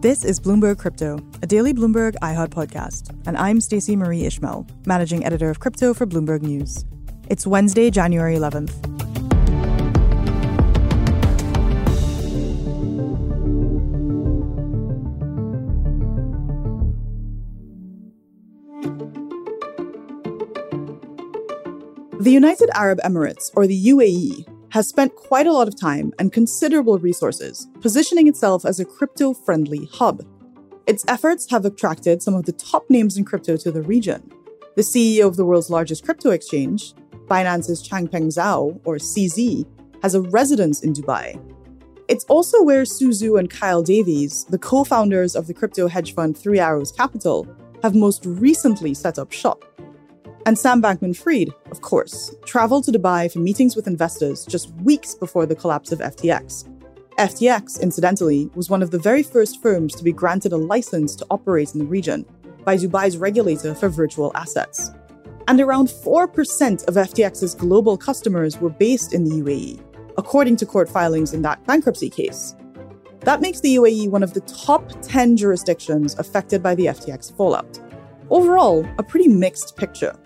This is Bloomberg Crypto, a daily Bloomberg iHeart podcast, and I'm Stacey Marie Ishmael, managing editor of crypto for Bloomberg News. It's Wednesday, January 11th. The United Arab Emirates, or the UAE, has spent quite a lot of time and considerable resources positioning itself as a crypto friendly hub. Its efforts have attracted some of the top names in crypto to the region. The CEO of the world's largest crypto exchange, Binance's Changpeng Zhao, or CZ, has a residence in Dubai. It's also where Su Zhu and Kyle Davies, the co founders of the crypto hedge fund Three Arrows Capital, have most recently set up shop. And Sam Bankman Fried, of course, traveled to Dubai for meetings with investors just weeks before the collapse of FTX. FTX, incidentally, was one of the very first firms to be granted a license to operate in the region by Dubai's regulator for virtual assets. And around 4% of FTX's global customers were based in the UAE, according to court filings in that bankruptcy case. That makes the UAE one of the top 10 jurisdictions affected by the FTX fallout. Overall, a pretty mixed picture.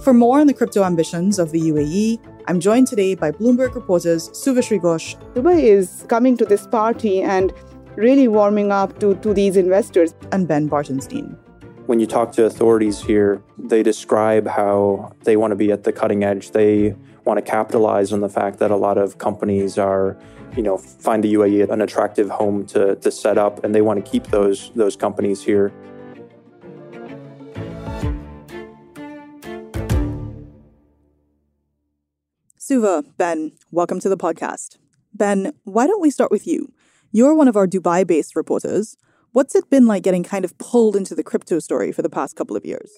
For more on the crypto ambitions of the UAE, I'm joined today by Bloomberg reporters Suvashree Ghosh. Dubai is coming to this party and really warming up to, to these investors. And Ben Bartenstein. When you talk to authorities here, they describe how they want to be at the cutting edge. They want to capitalize on the fact that a lot of companies are, you know, find the UAE an attractive home to, to set up, and they want to keep those those companies here. Suva, Ben, welcome to the podcast. Ben, why don't we start with you? You're one of our Dubai based reporters. What's it been like getting kind of pulled into the crypto story for the past couple of years?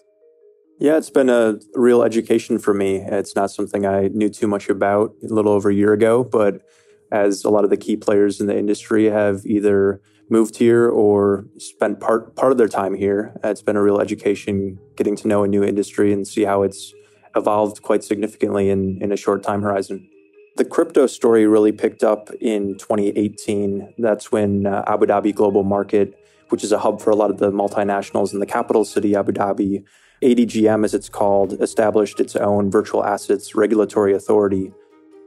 Yeah, it's been a real education for me. It's not something I knew too much about a little over a year ago, but as a lot of the key players in the industry have either moved here or spent part part of their time here, it's been a real education getting to know a new industry and see how it's evolved quite significantly in, in a short time horizon. The crypto story really picked up in 2018. That's when uh, Abu Dhabi Global Market, which is a hub for a lot of the multinationals in the capital city, Abu Dhabi, ADGM as it's called, established its own virtual assets regulatory authority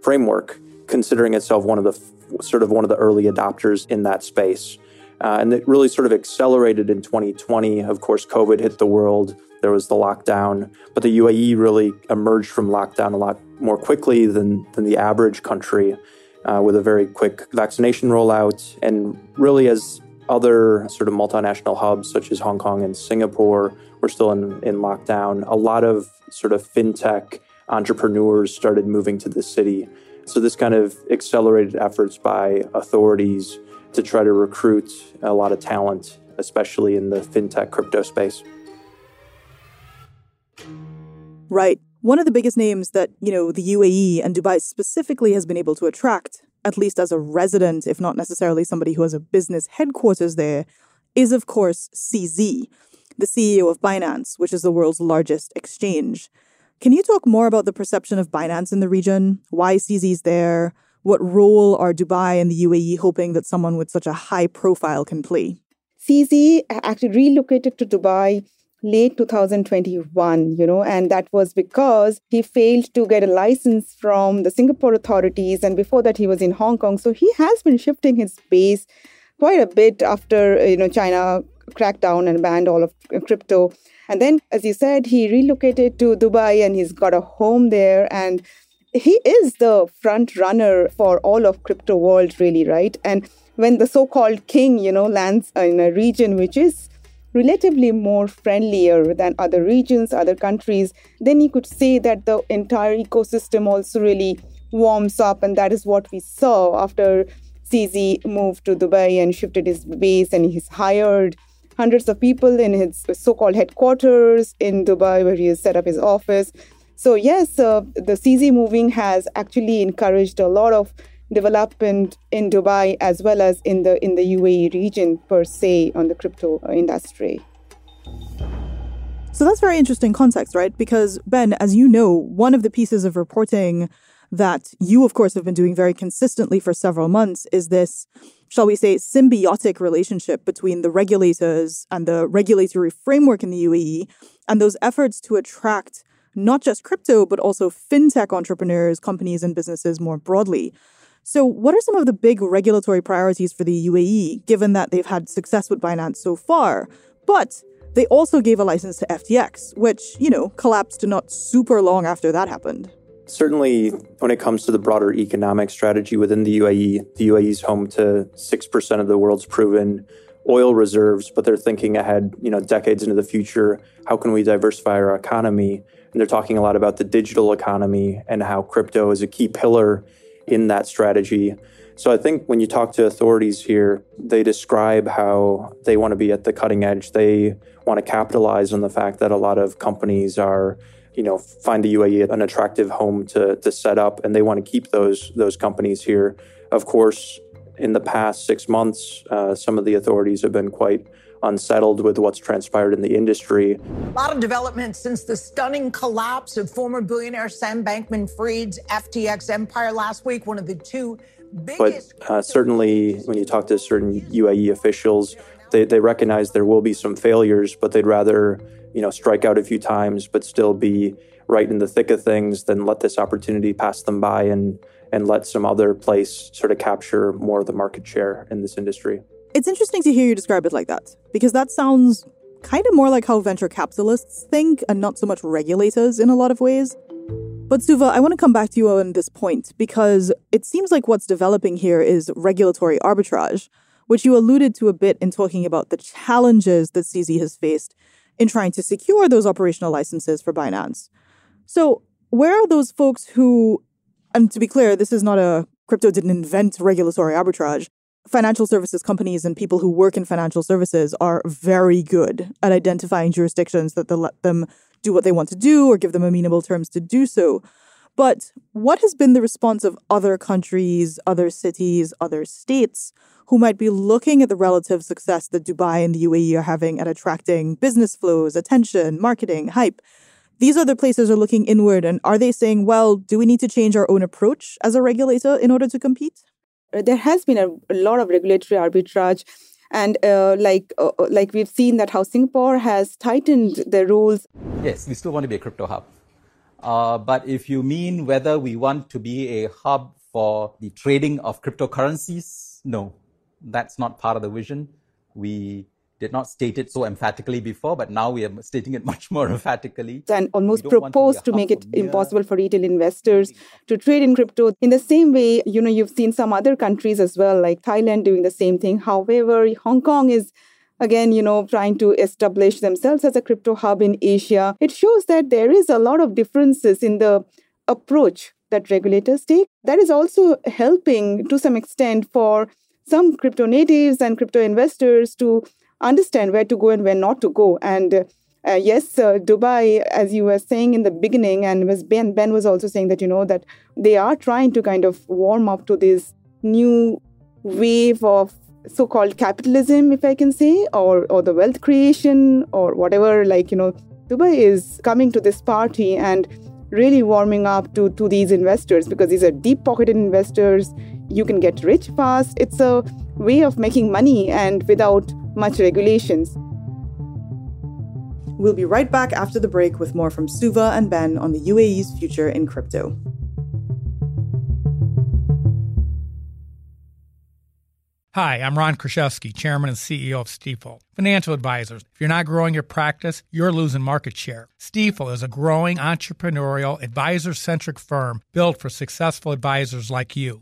framework, considering itself one of the sort of one of the early adopters in that space. Uh, and it really sort of accelerated in 2020. Of course, COVID hit the world there was the lockdown, but the UAE really emerged from lockdown a lot more quickly than, than the average country uh, with a very quick vaccination rollout. And really, as other sort of multinational hubs such as Hong Kong and Singapore were still in, in lockdown, a lot of sort of fintech entrepreneurs started moving to the city. So, this kind of accelerated efforts by authorities to try to recruit a lot of talent, especially in the fintech crypto space. Right. One of the biggest names that, you know, the UAE and Dubai specifically has been able to attract, at least as a resident, if not necessarily somebody who has a business headquarters there, is of course CZ, the CEO of Binance, which is the world's largest exchange. Can you talk more about the perception of Binance in the region? Why CZ's there? What role are Dubai and the UAE hoping that someone with such a high profile can play? CZ actually relocated to Dubai late 2021, you know, and that was because he failed to get a license from the Singapore authorities. And before that, he was in Hong Kong. So he has been shifting his base quite a bit after, you know, China cracked down and banned all of crypto. And then, as you said, he relocated to Dubai and he's got a home there. And he is the front runner for all of crypto world, really, right? And when the so-called king, you know, lands in a region which is relatively more friendlier than other regions, other countries, then you could say that the entire ecosystem also really warms up. And that is what we saw after CZ moved to Dubai and shifted his base, and he's hired hundreds of people in his so called headquarters in Dubai, where he has set up his office. So, yes, uh, the CZ moving has actually encouraged a lot of development in Dubai as well as in the in the UAE region per se on the crypto industry. So that's very interesting context, right? Because Ben, as you know, one of the pieces of reporting that you of course have been doing very consistently for several months is this shall we say symbiotic relationship between the regulators and the regulatory framework in the UAE and those efforts to attract not just crypto but also fintech entrepreneurs, companies and businesses more broadly. So, what are some of the big regulatory priorities for the UAE, given that they've had success with Binance so far? But they also gave a license to FTX, which, you know, collapsed not super long after that happened. Certainly, when it comes to the broader economic strategy within the UAE, the UAE is home to 6% of the world's proven oil reserves, but they're thinking ahead, you know, decades into the future. How can we diversify our economy? And they're talking a lot about the digital economy and how crypto is a key pillar in that strategy. So I think when you talk to authorities here, they describe how they want to be at the cutting edge. They want to capitalize on the fact that a lot of companies are, you know, find the UAE an attractive home to to set up, and they want to keep those those companies here. Of course, in the past six months, uh, some of the authorities have been quite unsettled with what's transpired in the industry. A lot of developments since the stunning collapse of former billionaire Sam Bankman Fried's FTX empire last week, one of the two but uh, certainly, when you talk to certain UAE officials, they, they recognize there will be some failures, but they'd rather you know strike out a few times, but still be right in the thick of things than let this opportunity pass them by and and let some other place sort of capture more of the market share in this industry. It's interesting to hear you describe it like that because that sounds kind of more like how venture capitalists think and not so much regulators in a lot of ways. But Suva, I want to come back to you on this point because it seems like what's developing here is regulatory arbitrage, which you alluded to a bit in talking about the challenges that CZ has faced in trying to secure those operational licenses for Binance. So, where are those folks who, and to be clear, this is not a crypto didn't invent regulatory arbitrage financial services companies and people who work in financial services are very good at identifying jurisdictions that let them do what they want to do or give them amenable terms to do so. But what has been the response of other countries, other cities, other states who might be looking at the relative success that Dubai and the UAE are having at attracting business flows, attention, marketing, hype? These other places are looking inward and are they saying, well, do we need to change our own approach as a regulator in order to compete? Uh, there has been a, a lot of regulatory arbitrage and uh, like uh, uh, like we've seen that how Singapore has tightened the rules. Yes, we still want to be a crypto hub, uh, but if you mean whether we want to be a hub for the trading of cryptocurrencies, no, that's not part of the vision. We did not state it so emphatically before, but now we are stating it much more emphatically. And almost proposed to, to make it impossible for retail investors to trade in crypto. In the same way, you know, you've seen some other countries as well, like Thailand doing the same thing. However, Hong Kong is again, you know, trying to establish themselves as a crypto hub in Asia. It shows that there is a lot of differences in the approach that regulators take. That is also helping to some extent for some crypto natives and crypto investors to understand where to go and where not to go. And uh, yes, uh, Dubai, as you were saying in the beginning, and was Ben, Ben was also saying that, you know, that they are trying to kind of warm up to this new wave of so-called capitalism, if I can say, or, or the wealth creation or whatever, like, you know, Dubai is coming to this party and really warming up to, to these investors because these are deep-pocketed investors. You can get rich fast. It's a way of making money and without much regulations. We'll be right back after the break with more from Suva and Ben on the UAE's future in crypto. Hi, I'm Ron Kruszewski, Chairman and CEO of Stifel. Financial advisors, if you're not growing your practice, you're losing market share. Stifel is a growing entrepreneurial, advisor centric firm built for successful advisors like you.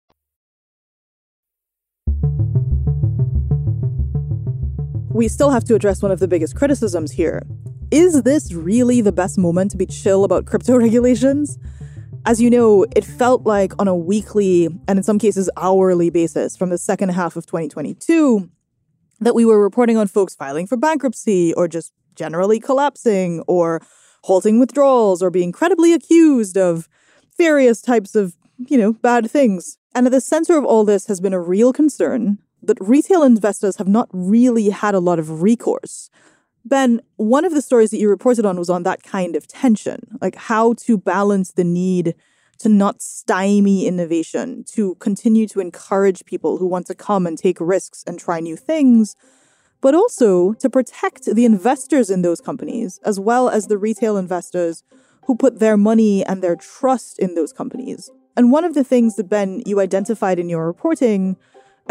we still have to address one of the biggest criticisms here. Is this really the best moment to be chill about crypto regulations? As you know, it felt like on a weekly and in some cases hourly basis from the second half of 2022 that we were reporting on folks filing for bankruptcy or just generally collapsing or halting withdrawals or being credibly accused of various types of, you know, bad things. And at the center of all this has been a real concern that retail investors have not really had a lot of recourse. Ben, one of the stories that you reported on was on that kind of tension, like how to balance the need to not stymie innovation, to continue to encourage people who want to come and take risks and try new things, but also to protect the investors in those companies, as well as the retail investors who put their money and their trust in those companies. And one of the things that, Ben, you identified in your reporting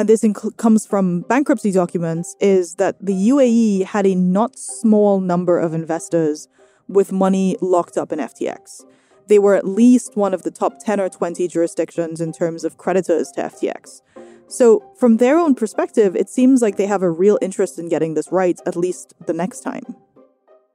and this inc- comes from bankruptcy documents, is that the UAE had a not small number of investors with money locked up in FTX. They were at least one of the top 10 or 20 jurisdictions in terms of creditors to FTX. So, from their own perspective, it seems like they have a real interest in getting this right, at least the next time.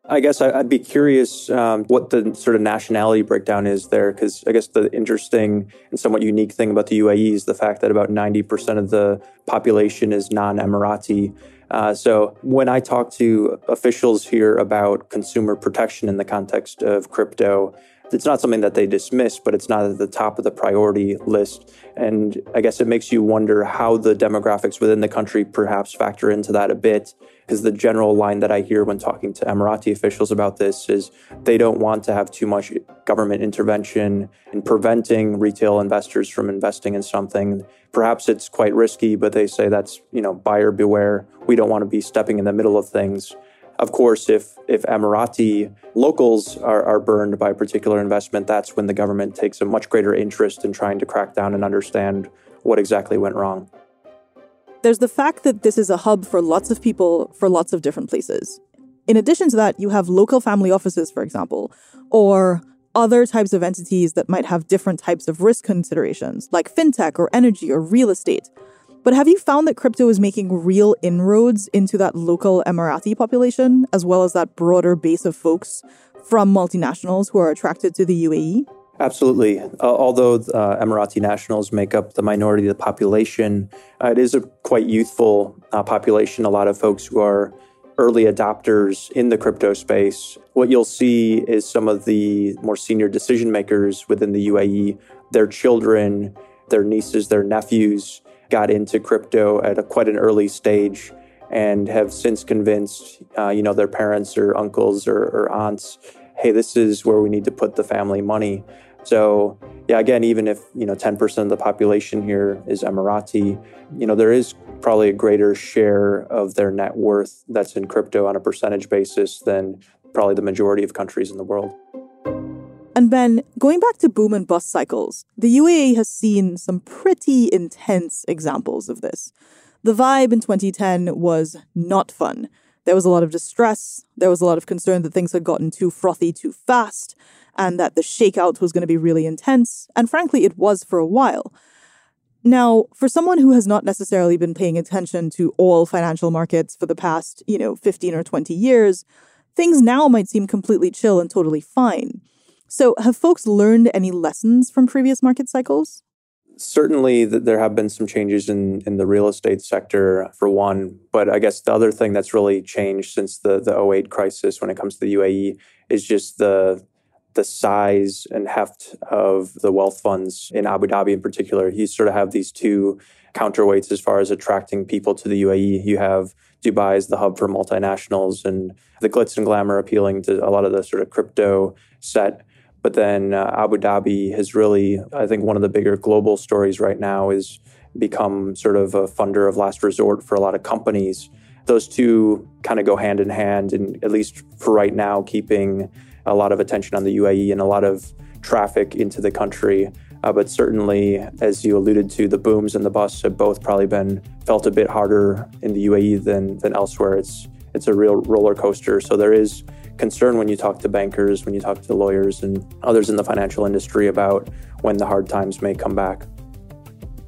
I guess I'd be curious um, what the sort of nationality breakdown is there, because I guess the interesting and somewhat unique thing about the UAE is the fact that about 90% of the population is non Emirati. Uh, so when I talk to officials here about consumer protection in the context of crypto, it's not something that they dismiss, but it's not at the top of the priority list. And I guess it makes you wonder how the demographics within the country perhaps factor into that a bit. Because the general line that I hear when talking to Emirati officials about this is they don't want to have too much government intervention in preventing retail investors from investing in something. Perhaps it's quite risky, but they say that's, you know, buyer beware. We don't want to be stepping in the middle of things. Of course, if, if Emirati locals are, are burned by a particular investment, that's when the government takes a much greater interest in trying to crack down and understand what exactly went wrong. There's the fact that this is a hub for lots of people for lots of different places. In addition to that, you have local family offices, for example, or other types of entities that might have different types of risk considerations, like fintech or energy or real estate. But have you found that crypto is making real inroads into that local Emirati population, as well as that broader base of folks from multinationals who are attracted to the UAE? Absolutely. Uh, although uh, Emirati nationals make up the minority of the population, uh, it is a quite youthful uh, population. A lot of folks who are early adopters in the crypto space. What you'll see is some of the more senior decision makers within the UAE, their children, their nieces, their nephews got into crypto at a, quite an early stage and have since convinced, uh, you know, their parents or uncles or, or aunts, hey, this is where we need to put the family money. So, yeah, again, even if, you know, 10% of the population here is Emirati, you know, there is probably a greater share of their net worth that's in crypto on a percentage basis than probably the majority of countries in the world. And Ben, going back to boom and bust cycles, the UAE has seen some pretty intense examples of this. The vibe in 2010 was not fun. There was a lot of distress. There was a lot of concern that things had gotten too frothy too fast and that the shakeout was going to be really intense. And frankly, it was for a while. Now, for someone who has not necessarily been paying attention to all financial markets for the past, you know, 15 or 20 years, things now might seem completely chill and totally fine. So, have folks learned any lessons from previous market cycles? Certainly, there have been some changes in, in the real estate sector, for one. But I guess the other thing that's really changed since the, the 08 crisis when it comes to the UAE is just the the size and heft of the wealth funds in Abu Dhabi in particular. You sort of have these two counterweights as far as attracting people to the UAE. You have Dubai as the hub for multinationals and the glitz and glamour appealing to a lot of the sort of crypto set. But then uh, Abu Dhabi has really, I think, one of the bigger global stories right now is become sort of a funder of last resort for a lot of companies. Those two kind of go hand in hand, and at least for right now, keeping a lot of attention on the UAE and a lot of traffic into the country. Uh, but certainly, as you alluded to, the booms and the busts have both probably been felt a bit harder in the UAE than than elsewhere. It's it's a real roller coaster. So there is concern when you talk to bankers, when you talk to lawyers and others in the financial industry about when the hard times may come back.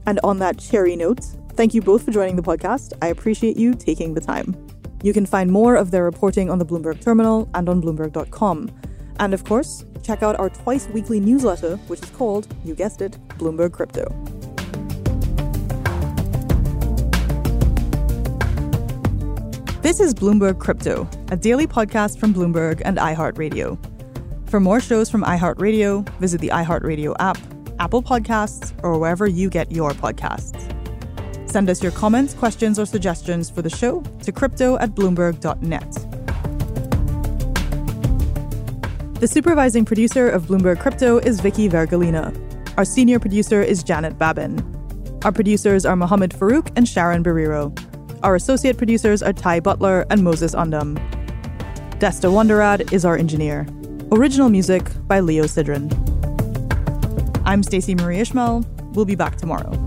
And on that cherry note, thank you both for joining the podcast. I appreciate you taking the time. You can find more of their reporting on the Bloomberg Terminal and on Bloomberg.com. And of course, check out our twice weekly newsletter, which is called, you guessed it, Bloomberg Crypto. This is Bloomberg Crypto, a daily podcast from Bloomberg and iHeartRadio. For more shows from iHeartRadio, visit the iHeartRadio app, Apple Podcasts, or wherever you get your podcasts. Send us your comments, questions, or suggestions for the show to crypto at bloomberg.net. The supervising producer of Bloomberg Crypto is Vicky Vergolina. Our senior producer is Janet Babin. Our producers are Mohammed Farouk and Sharon Barrero. Our associate producers are Ty Butler and Moses Undum. Desta Wonderad is our engineer. Original music by Leo Sidran. I'm Stacey Marie Ishmael. We'll be back tomorrow.